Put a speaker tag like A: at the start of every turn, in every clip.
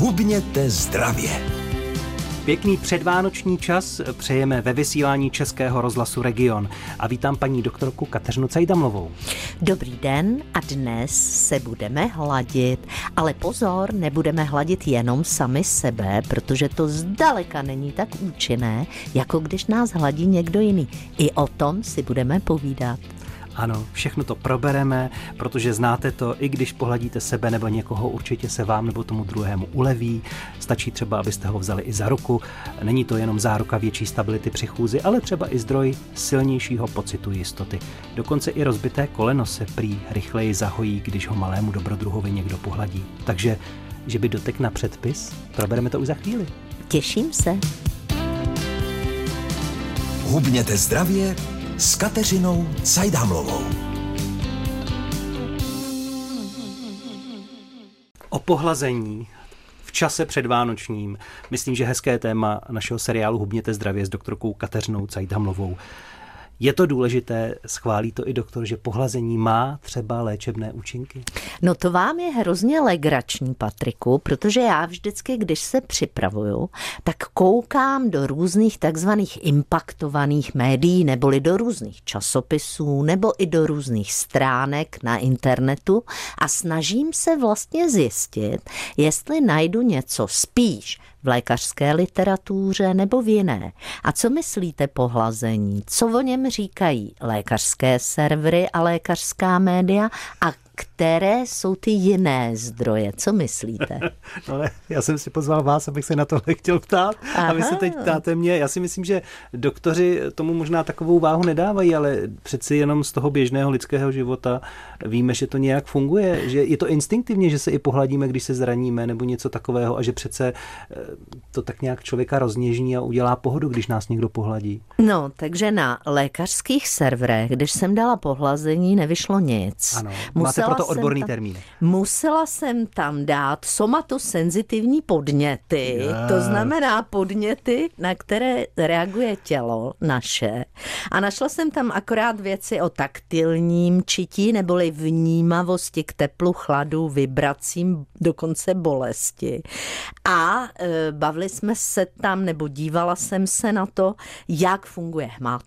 A: Hubněte zdravě.
B: Pěkný předvánoční čas přejeme ve vysílání Českého rozhlasu Region. A vítám paní doktorku Kateřinu Cajdamlovou.
C: Dobrý den a dnes se budeme hladit. Ale pozor, nebudeme hladit jenom sami sebe, protože to zdaleka není tak účinné, jako když nás hladí někdo jiný. I o tom si budeme povídat.
B: Ano, všechno to probereme, protože znáte to, i když pohladíte sebe nebo někoho, určitě se vám nebo tomu druhému uleví. Stačí třeba, abyste ho vzali i za ruku. Není to jenom záruka větší stability při chůzi, ale třeba i zdroj silnějšího pocitu jistoty. Dokonce i rozbité koleno se prý rychleji zahojí, když ho malému dobrodruhovi někdo pohladí. Takže, že by dotek na předpis, probereme to už za chvíli.
C: Těším se.
A: Hubněte zdravě s Kateřinou Cajdámlovou.
B: O pohlazení v čase předvánočním. Myslím, že hezké téma našeho seriálu Hubněte zdravě s doktorkou Kateřinou Cajdamlovou. Je to důležité, schválí to i doktor, že pohlazení má třeba léčebné účinky?
C: No to vám je hrozně legrační, Patriku, protože já vždycky, když se připravuju, tak koukám do různých takzvaných impaktovaných médií, neboli do různých časopisů, nebo i do různých stránek na internetu a snažím se vlastně zjistit, jestli najdu něco spíš v lékařské literatuře nebo v jiné. A co myslíte pohlazení? Co o něm říkají lékařské servery a lékařská média a které jsou ty jiné zdroje? Co myslíte?
B: no ne, já jsem si pozval vás, abych se na tohle chtěl ptát Aha. a vy se teď ptáte mě. Já si myslím, že doktoři tomu možná takovou váhu nedávají, ale přeci jenom z toho běžného lidského života víme, že to nějak funguje, že je to instinktivně, že se i pohladíme, když se zraníme nebo něco takového a že přece eh, to tak nějak člověka rozněžní a udělá pohodu, když nás někdo pohladí.
C: No, takže na lékařských serverech, když jsem dala pohlazení, nevyšlo nic.
B: Ano, Musela proto odborný
C: tam,
B: termín.
C: Musela jsem tam dát somatosenzitivní podněty, yeah. to znamená podněty, na které reaguje tělo naše. A našla jsem tam akorát věci o taktilním čití, neboli vnímavosti k teplu, chladu, vibracím, dokonce bolesti. A e, bavili jsme se tam, nebo dívala jsem se na to, jak funguje hmat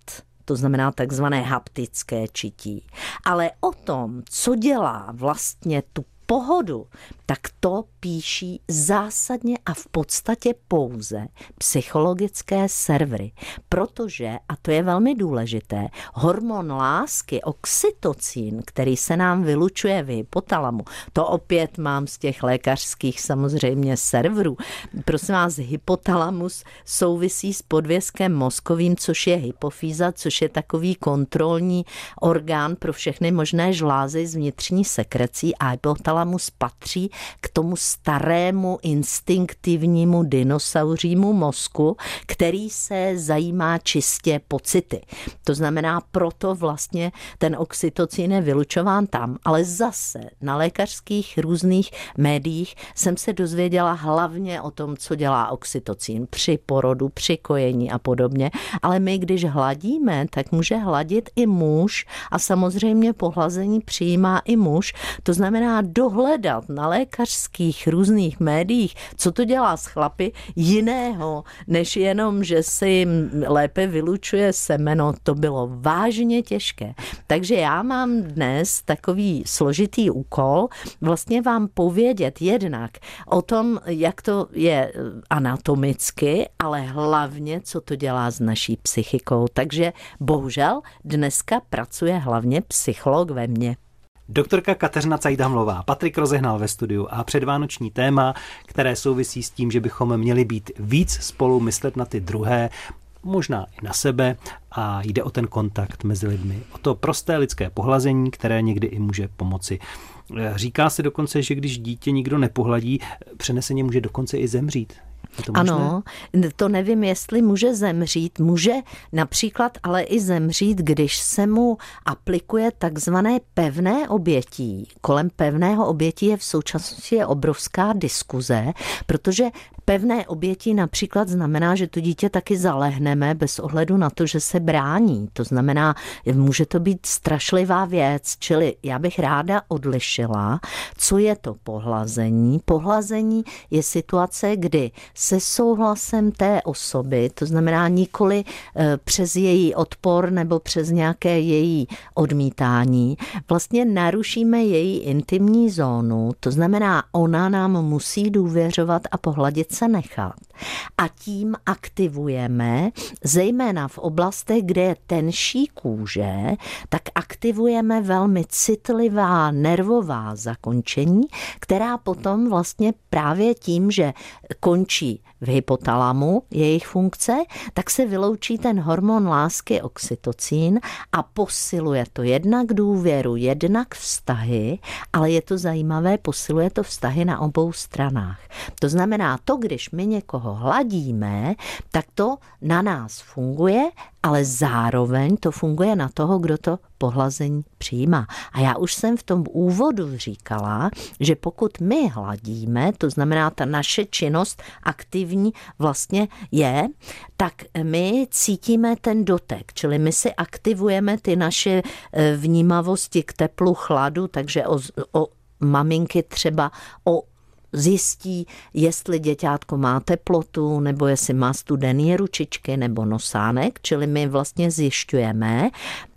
C: to znamená takzvané haptické čití. Ale o tom, co dělá vlastně tu pohodu, tak to píší zásadně a v podstatě pouze psychologické servery. Protože, a to je velmi důležité, hormon lásky, oxytocín, který se nám vylučuje v hypotalamu, to opět mám z těch lékařských samozřejmě serverů. Prosím vás, hypotalamus souvisí s podvězkem mozkovým, což je hypofýza, což je takový kontrolní orgán pro všechny možné žlázy z vnitřní sekrecí a hypotalamus patří k tomu starému instinktivnímu dinosauřímu mozku, který se zajímá čistě pocity. To znamená, proto vlastně ten oxytocin je vylučován tam, ale zase na lékařských různých médiích jsem se dozvěděla hlavně o tom, co dělá oxytocin při porodu, při kojení a podobně, ale my, když hladíme, tak může hladit i muž a samozřejmě pohlazení přijímá i muž. To znamená dohledat na lékařských různých médiích, co to dělá s chlapy jiného, než jenom, že jim lépe vylučuje semeno, to bylo vážně těžké. Takže já mám dnes takový složitý úkol vlastně vám povědět jednak o tom, jak to je anatomicky, ale hlavně, co to dělá s naší psychikou. Takže bohužel dneska pracuje hlavně psycholog ve mně.
B: Doktorka Kateřina Cajdamlová, Patrik rozehnal ve studiu a předvánoční téma, které souvisí s tím, že bychom měli být víc spolu, myslet na ty druhé, možná i na sebe a jde o ten kontakt mezi lidmi, o to prosté lidské pohlazení, které někdy i může pomoci. Říká se dokonce, že když dítě nikdo nepohladí, přeneseně může dokonce i zemřít.
C: To ano, to nevím, jestli může zemřít. Může například ale i zemřít, když se mu aplikuje takzvané pevné obětí. Kolem pevného obětí je v současnosti obrovská diskuze, protože Pevné oběti například znamená, že to dítě taky zalehneme bez ohledu na to, že se brání. To znamená, může to být strašlivá věc, čili já bych ráda odlišila, co je to pohlazení. Pohlazení je situace, kdy se souhlasem té osoby, to znamená nikoli eh, přes její odpor nebo přes nějaké její odmítání, vlastně narušíme její intimní zónu, to znamená, ona nám musí důvěřovat a pohladit se nechat. A tím aktivujeme, zejména v oblastech, kde je tenší kůže, tak aktivujeme velmi citlivá nervová zakončení, která potom vlastně právě tím, že končí v hypotalamu jejich funkce, tak se vyloučí ten hormon lásky oxytocín a posiluje to jednak důvěru, jednak vztahy, ale je to zajímavé, posiluje to vztahy na obou stranách. To znamená, to, když my někoho hladíme, tak to na nás funguje ale zároveň to funguje na toho, kdo to pohlazení přijímá. A já už jsem v tom úvodu říkala, že pokud my hladíme, to znamená ta naše činnost aktivní vlastně je, tak my cítíme ten dotek, čili my si aktivujeme ty naše eh, vnímavosti k teplu, chladu, takže o, o maminky třeba o zjistí, jestli děťátko má teplotu, nebo jestli má studený ručičky nebo nosánek, čili my vlastně zjišťujeme,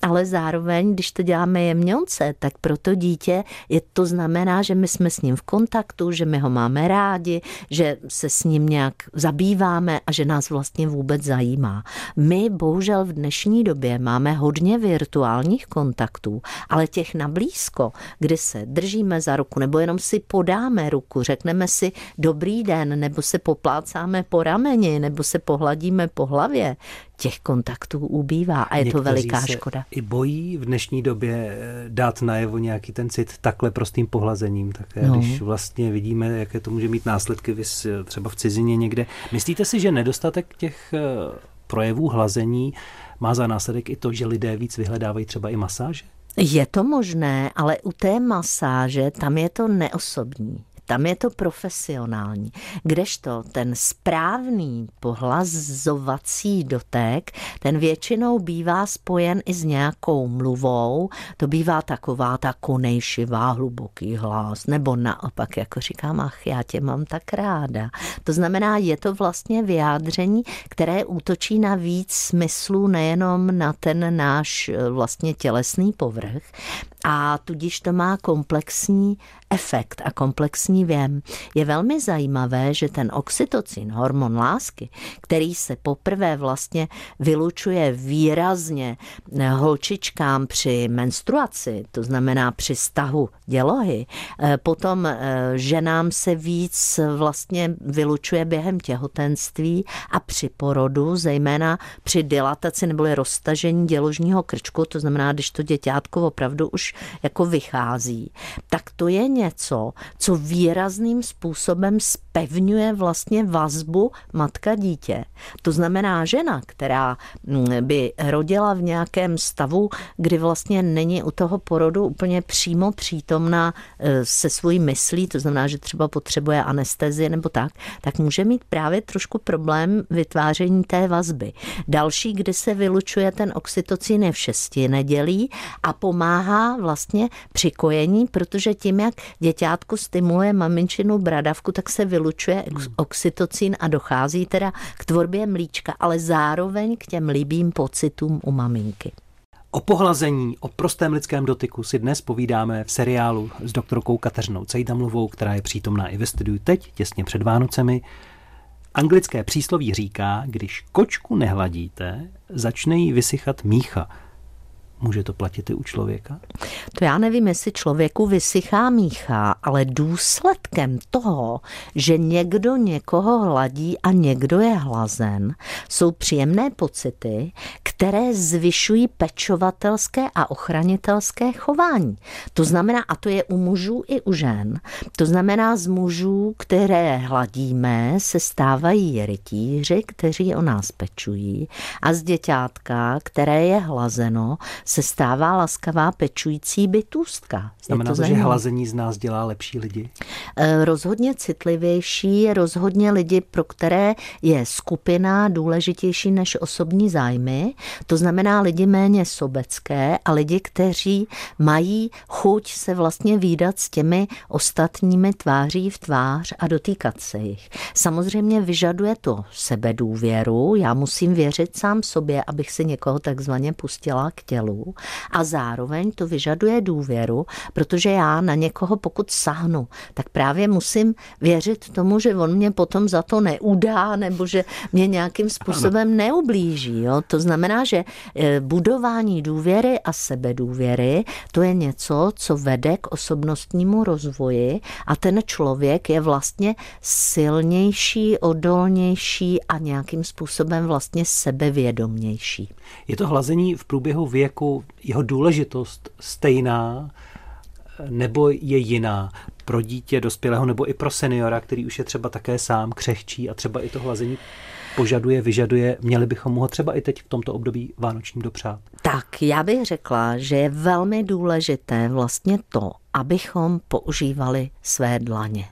C: ale zároveň, když to děláme jemňonce, tak pro to dítě je to znamená, že my jsme s ním v kontaktu, že my ho máme rádi, že se s ním nějak zabýváme a že nás vlastně vůbec zajímá. My bohužel v dnešní době máme hodně virtuálních kontaktů, ale těch na blízko, kdy se držíme za ruku nebo jenom si podáme ruku, řekneme si dobrý den, nebo se poplácáme po rameni, nebo se pohladíme po hlavě, těch kontaktů ubývá a je Někteří to veliká
B: se
C: škoda.
B: I bojí v dnešní době eh, dát najevo nějaký ten cit takhle prostým pohlazením. Tak no. když vlastně vidíme, jaké to může mít následky vys, eh, třeba v cizině někde. Myslíte si, že nedostatek těch eh, projevů hlazení má za následek i to, že lidé víc vyhledávají třeba i masáže?
C: Je to možné, ale u té masáže tam je to neosobní tam je to profesionální. Kdežto ten správný pohlazovací dotek, ten většinou bývá spojen i s nějakou mluvou, to bývá taková ta konejšivá, hluboký hlas, nebo naopak, jako říkám, ach, já tě mám tak ráda. To znamená, je to vlastně vyjádření, které útočí na víc smyslů, nejenom na ten náš eh, vlastně tělesný povrch, a tudíž to má komplexní efekt a komplexní věm. Je velmi zajímavé, že ten oxytocin, hormon lásky, který se poprvé vlastně vylučuje výrazně holčičkám při menstruaci, to znamená při stahu dělohy, eh, potom eh, ženám se víc vlastně vylučuje během těhotenství a při porodu, zejména při dilataci nebo roztažení děložního krčku, to znamená, když to děťátko opravdu už jako vychází, tak to je něco, co výrazným způsobem spevňuje vlastně vazbu matka-dítě. To znamená žena, která mm, by rodila v nějakém stavu, kdy vlastně není u toho porodu úplně přímo přítomná e, se svojí myslí, to znamená, že třeba potřebuje anestezi nebo tak, tak může mít právě trošku problém vytváření té vazby. Další, kdy se vylučuje ten oxytocin je v šesti nedělí a pomáhá vlastně při kojení, protože tím, jak děťátko stimuluje maminčinu bradavku, tak se vylučuje hmm. oxytocin a dochází teda k tvorbě mlíčka, ale zároveň k těm líbým pocitům u maminky.
B: O pohlazení, o prostém lidském dotyku si dnes povídáme v seriálu s doktorkou Kateřinou Cejdamlovou, která je přítomná i ve studiu teď, těsně před Vánocemi. Anglické přísloví říká, když kočku nehladíte, začne jí vysychat mícha – Může to platit i u člověka?
C: To já nevím, jestli člověku vysychá mícha, ale důsledkem toho, že někdo někoho hladí a někdo je hlazen, jsou příjemné pocity, které zvyšují pečovatelské a ochranitelské chování. To znamená, a to je u mužů i u žen, to znamená z mužů, které hladíme, se stávají rytíři, kteří o nás pečují a z děťátka, které je hlazeno, se stává laskavá pečující bytůstka.
B: Znamená to, že hlazení z nás dělá lepší lidi?
C: Eh, rozhodně citlivější, rozhodně lidi, pro které je skupina důležitější než osobní zájmy. To znamená lidi méně sobecké a lidi, kteří mají chuť se vlastně výdat s těmi ostatními tváří v tvář a dotýkat se jich. Samozřejmě vyžaduje to sebedůvěru, já musím věřit sám sobě, abych si někoho takzvaně pustila k tělu a zároveň to vyžaduje důvěru, protože já na někoho pokud sahnu, tak právě musím věřit tomu, že on mě potom za to neudá nebo že mě nějakým způsobem neublíží. Jo? To znamená, že eh, budování důvěry a sebedůvěry, to je něco, co vede k osobnostnímu rozvoji a ten člověk je vlastně silnější, odolnější a nějakým způsobem vlastně sebevědomější.
B: Je to hlazení v průběhu věku, jeho důležitost stejná nebo je jiná pro dítě dospělého nebo i pro seniora, který už je třeba také sám křehčí a třeba i to hlazení požaduje, vyžaduje, měli bychom ho třeba i teď v tomto období vánočním dopřát?
C: Tak, já bych řekla, že je velmi důležité vlastně to, abychom používali své dlaně.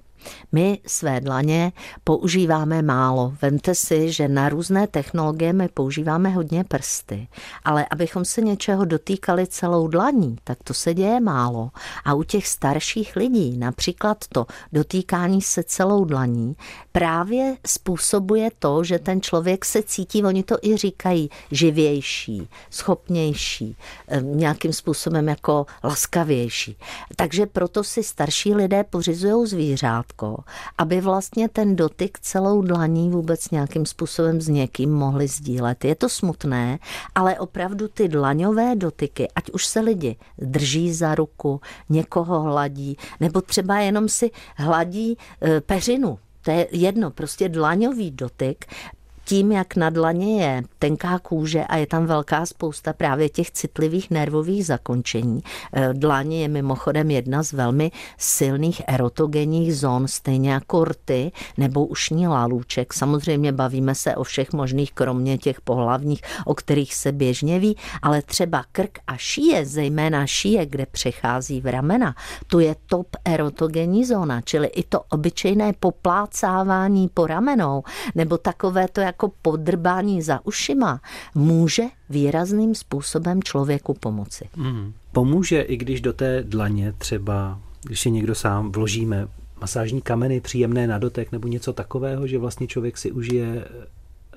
C: My své dlaně používáme málo. Vemte si, že na různé technologie my používáme hodně prsty, ale abychom se něčeho dotýkali celou dlaní, tak to se děje málo. A u těch starších lidí například to dotýkání se celou dlaní právě způsobuje to, že ten člověk se cítí, oni to i říkají, živější, schopnější, nějakým způsobem jako laskavější. Takže proto si starší lidé pořizují zvířátko lehko, aby vlastně ten dotyk celou dlaní vůbec nějakým způsobem s někým mohli sdílet. Je to smutné, ale opravdu ty dlaňové dotyky, ať už se lidi drží za ruku, někoho hladí, nebo třeba jenom si hladí e, peřinu, to je jedno, prostě dlaňový dotyk tím, jak na dlaně je tenká kůže a je tam velká spousta právě těch citlivých nervových zakončení. Eh, dlaně je mimochodem jedna z velmi silných erotogenních zón, stejně jako rty nebo ušní lalůček. Samozřejmě bavíme se o všech možných, kromě těch pohlavních, o kterých se běžně ví, ale třeba krk a šíje, zejména šíje, kde přechází v ramena, to je top erotogenní zóna, čili i to obyčejné poplácávání po ramenou, nebo takové to, jak jako podrbání za ušima může výrazným způsobem člověku pomoci.
B: Mm. Pomůže, i když do té dlaně třeba, když si někdo sám vložíme masážní kameny příjemné na dotek nebo něco takového, že vlastně člověk si užije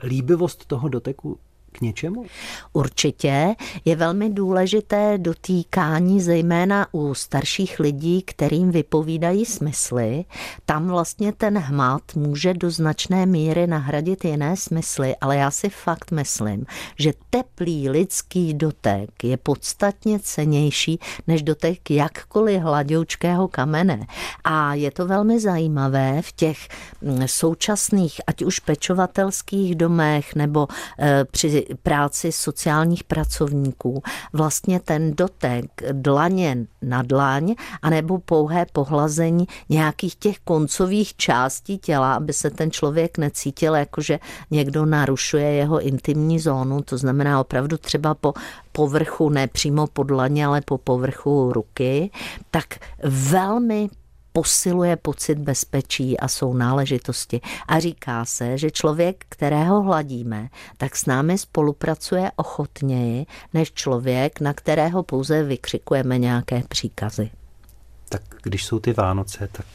B: líbivost toho doteku k něčemu?
C: Určitě je velmi důležité dotýkání, zejména u starších lidí, kterým vypovídají smysly. Tam vlastně ten hmat může do značné míry nahradit jiné smysly, ale já si fakt myslím, že teplý lidský dotek je podstatně cenější než dotek jakkoliv hladoučkého kamene. A je to velmi zajímavé v těch mm, současných, ať už pečovatelských domech nebo eh, při práci sociálních pracovníků vlastně ten dotek dlaně na dlaň anebo pouhé pohlazení nějakých těch koncových částí těla, aby se ten člověk necítil jako, že někdo narušuje jeho intimní zónu, to znamená opravdu třeba po povrchu, ne přímo po dlaně, ale po povrchu ruky, tak velmi posiluje pocit bezpečí a jsou náležitosti. A říká se, že člověk, kterého hladíme, tak s námi spolupracuje ochotněji než člověk, na kterého pouze vykřikujeme nějaké příkazy.
B: Tak když jsou ty Vánoce, tak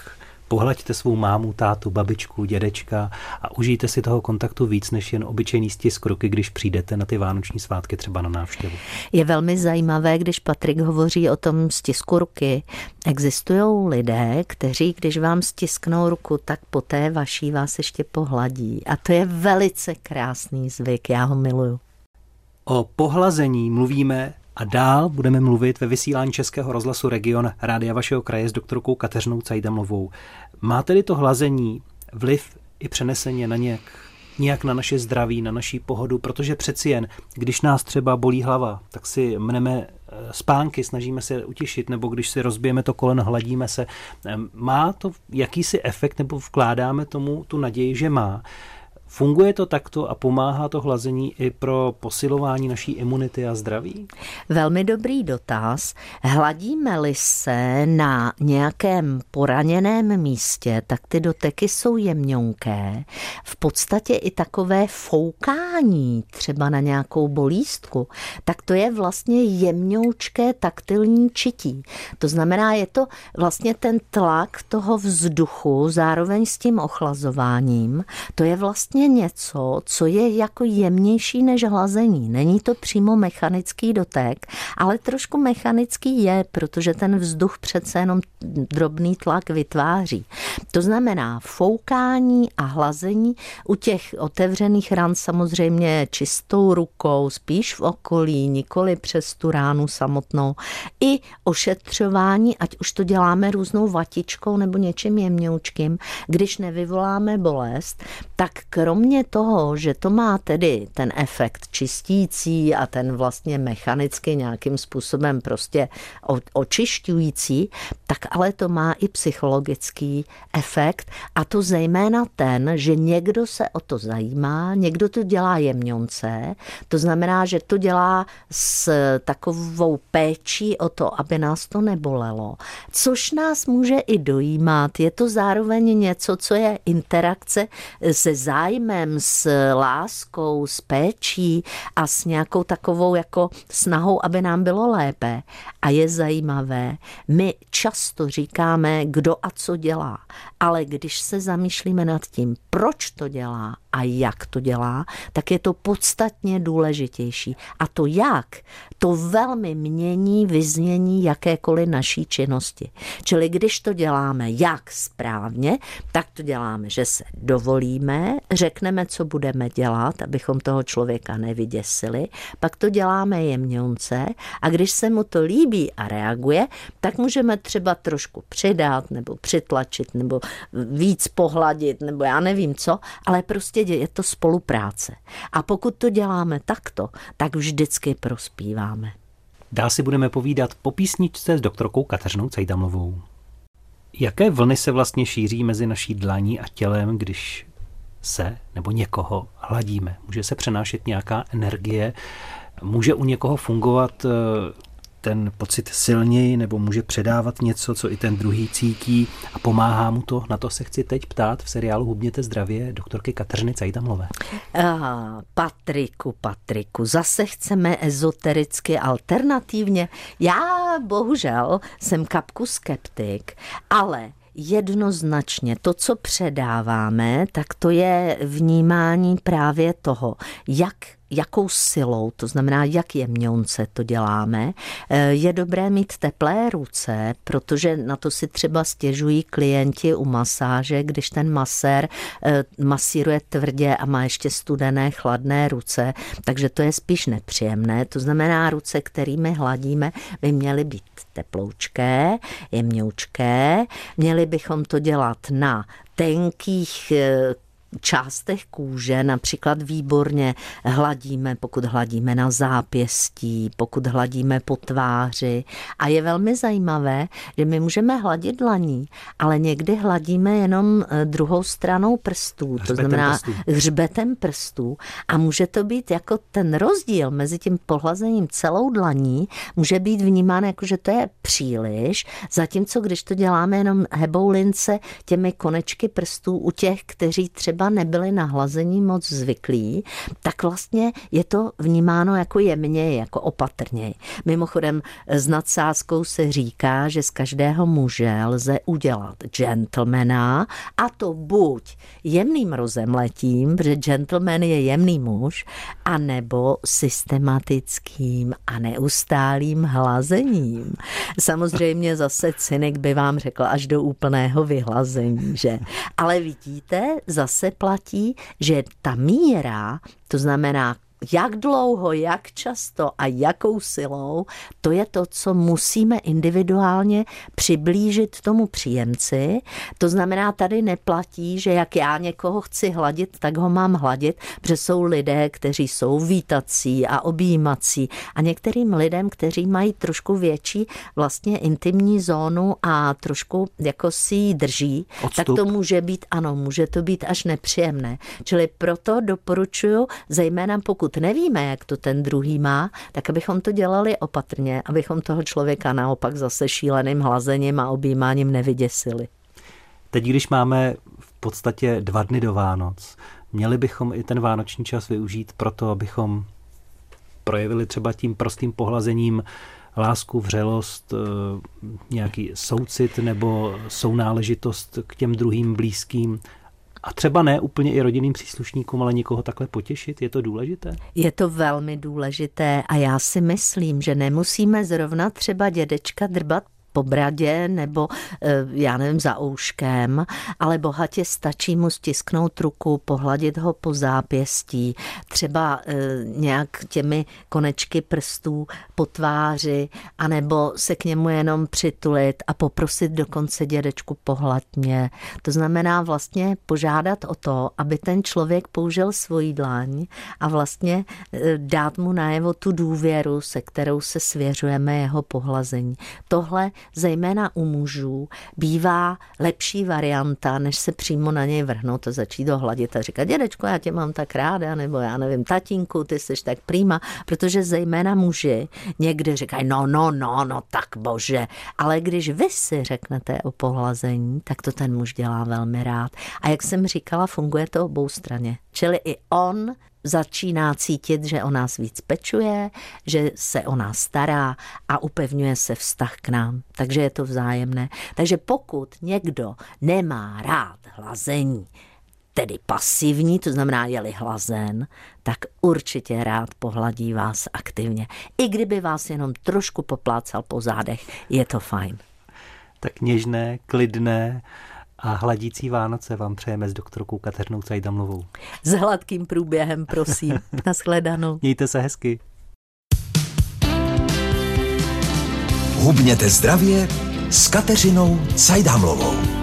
B: Pohlaďte svou mámu, tátu, babičku, dědečka a užijte si toho kontaktu víc než jen obyčejný stisk ruky, když přijdete na ty vánoční svátky třeba na návštěvu.
C: Je velmi zajímavé, když Patrik hovoří o tom stisku ruky. Existují lidé, kteří, když vám stisknou ruku, tak poté vaší vás ještě pohladí. A to je velice krásný zvyk, já ho miluju.
B: O pohlazení mluvíme a dál budeme mluvit ve vysílání Českého rozhlasu Region Rádia vašeho kraje s doktorkou Kateřinou Cajdamlovou. Má tedy to hlazení vliv i přeneseně na nějak, nějak na naše zdraví, na naší pohodu, protože přeci jen, když nás třeba bolí hlava, tak si mneme eh, spánky, snažíme se utěšit, nebo když si rozbijeme to koleno, hladíme se. Má to jakýsi efekt, nebo vkládáme tomu tu naději, že má Funguje to takto a pomáhá to hlazení i pro posilování naší imunity a zdraví?
C: Velmi dobrý dotaz. Hladíme-li se na nějakém poraněném místě, tak ty doteky jsou jemňonké. V podstatě i takové foukání třeba na nějakou bolístku, tak to je vlastně jemňoučké taktilní čití. To znamená, je to vlastně ten tlak toho vzduchu zároveň s tím ochlazováním. To je vlastně něco, co je jako jemnější než hlazení. Není to přímo mechanický dotek, ale trošku mechanický je, protože ten vzduch přece jenom drobný tlak vytváří. To znamená foukání a hlazení u těch otevřených ran samozřejmě čistou rukou, spíš v okolí, nikoli přes tu ránu samotnou. I ošetřování, ať už to děláme různou vatičkou nebo něčím jemňoučkým, když nevyvoláme bolest, tak kromě toho, že to má tedy ten efekt čistící a ten vlastně mechanicky nějakým způsobem prostě očišťující, tak ale to má i psychologický efekt. A to zejména ten, že někdo se o to zajímá, někdo to dělá jemňonce, to znamená, že to dělá s takovou péčí o to, aby nás to nebolelo, což nás může i dojímat. Je to zároveň něco, co je interakce se zájmem, s láskou, s péčí a s nějakou takovou jako snahou, aby nám bylo lépe. A je zajímavé, my často říkáme, kdo a co dělá, ale když se zamýšlíme nad tím, proč to dělá a jak to dělá, tak je to podstatně důležitější. A to jak, to velmi mění vyznění jakékoliv naší činnosti. Čili když to děláme jak správně, tak to děláme, že se dovolíme, řekneme, co budeme dělat, abychom toho člověka nevyděsili, pak to děláme jemňonce a když se mu to líbí a reaguje, tak můžeme třeba trošku přidat nebo přitlačit nebo víc pohladit nebo já nevím co, ale prostě je to spolupráce. A pokud to děláme takto, tak vždycky prospíváme.
B: Dál si budeme povídat po písničce s doktorkou Kateřinou Cejdamovou. Jaké vlny se vlastně šíří mezi naší dlaní a tělem, když se nebo někoho hladíme? Může se přenášet nějaká energie? Může u někoho fungovat eh, ten pocit silněji nebo může předávat něco, co i ten druhý cítí a pomáhá mu to. Na to se chci teď ptát v seriálu Hubněte zdravě doktorky Kateřiny Cajdamlové.
C: Ah, Patriku, Patriku, zase chceme ezotericky alternativně. Já bohužel jsem kapku skeptik, ale jednoznačně to, co předáváme, tak to je vnímání právě toho, jak jakou silou, to znamená, jak jemňonce to děláme. Eh, je dobré mít teplé ruce, protože na to si třeba stěžují klienti u masáže, když ten masér eh, masíruje tvrdě a má ještě studené, chladné ruce, takže to je spíš nepříjemné. To znamená, ruce, kterými hladíme, by měly být teploučké, jemňoučké. Měli bychom to dělat na tenkých eh, částech kůže, například výborně hladíme, pokud hladíme na zápěstí, pokud hladíme po tváři. A je velmi zajímavé, že my můžeme hladit dlaní, ale někdy hladíme jenom eh, druhou stranou prstů,
B: hřbetem
C: to znamená
B: prstů.
C: hřbetem prstů. A může to být jako ten rozdíl mezi tím pohlazením celou dlaní, může být vnímán jako, že to je příliš, zatímco když to děláme jenom heboulince těmi konečky prstů u těch, kteří třeba třeba nebyli na hlazení moc zvyklí, tak vlastně je to vnímáno jako jemně, jako opatrně. Mimochodem s nadsázkou se říká, že z každého muže lze udělat gentlemana a to buď jemným rozemletím, protože gentleman je jemný muž, anebo systematickým a neustálým hlazením. Samozřejmě zase cynik by vám řekl až do úplného vyhlazení, že? Ale vidíte, zase platí, že ta míra, to znamená jak dlouho, jak často a jakou silou, to je to, co musíme individuálně přiblížit tomu příjemci. To znamená, tady neplatí, že jak já někoho chci hladit, tak ho mám hladit, protože jsou lidé, kteří jsou vítací a objímací a některým lidem, kteří mají trošku větší vlastně intimní zónu a trošku jako si ji drží, Odstup. tak to může být, ano, může to být až nepříjemné. Čili proto doporučuji, zejména pokud nevíme, jak to ten druhý má, tak abychom to dělali opatrně, abychom toho člověka naopak zase šíleným hlazením a objímáním nevyděsili.
B: Teď, když máme v podstatě dva dny do Vánoc, měli bychom i ten vánoční čas využít proto, abychom projevili třeba tím prostým pohlazením lásku, vřelost, eh, nějaký soucit nebo sounáležitost k těm druhým blízkým. A třeba ne úplně i rodinným příslušníkům, ale někoho takhle potěšit, je to důležité?
C: Je to velmi důležité a já si myslím, že nemusíme zrovna třeba dědečka drbat po bradě nebo eh, já nevím, za ouškem, ale bohatě stačí mu stisknout ruku, pohladit ho po zápěstí, třeba eh, nějak těmi konečky prstů po tváři, anebo se k němu jenom přitulit a poprosit dokonce dědečku pohladně. To znamená vlastně požádat o to, aby ten člověk použil svoji dlaň a vlastně eh, dát mu najevo tu důvěru, se kterou se svěřujeme jeho pohlazení. Tohle zejména u mužů, bývá lepší varianta, než se přímo na něj vrhnout a začít ho hladit a říkat, dědečko, já tě mám tak ráda, nebo já nevím, tatínku, ty jsi tak prýma, protože zejména muži někdy říkají, no, no, no, no, tak bože, ale když vy si řeknete o pohlazení, tak to ten muž dělá velmi rád. A jak jsem říkala, funguje to obou straně. Čili i on začíná cítit, že o nás víc pečuje, že se o nás stará a upevňuje se vztah k nám. Takže je to vzájemné. Takže pokud někdo nemá rád hlazení, tedy pasivní, to znamená je-li hlazen, tak určitě rád pohladí vás aktivně. I kdyby vás jenom trošku poplácal po zádech, je to fajn.
B: Tak něžné, klidné, a hladící Vánoce vám přejeme s doktorkou Kateřinou Cajdamlovou.
C: S hladkým průběhem, prosím. Naschledanou.
B: Mějte se hezky.
A: Hubněte zdravě s Kateřinou Cajdamlovou.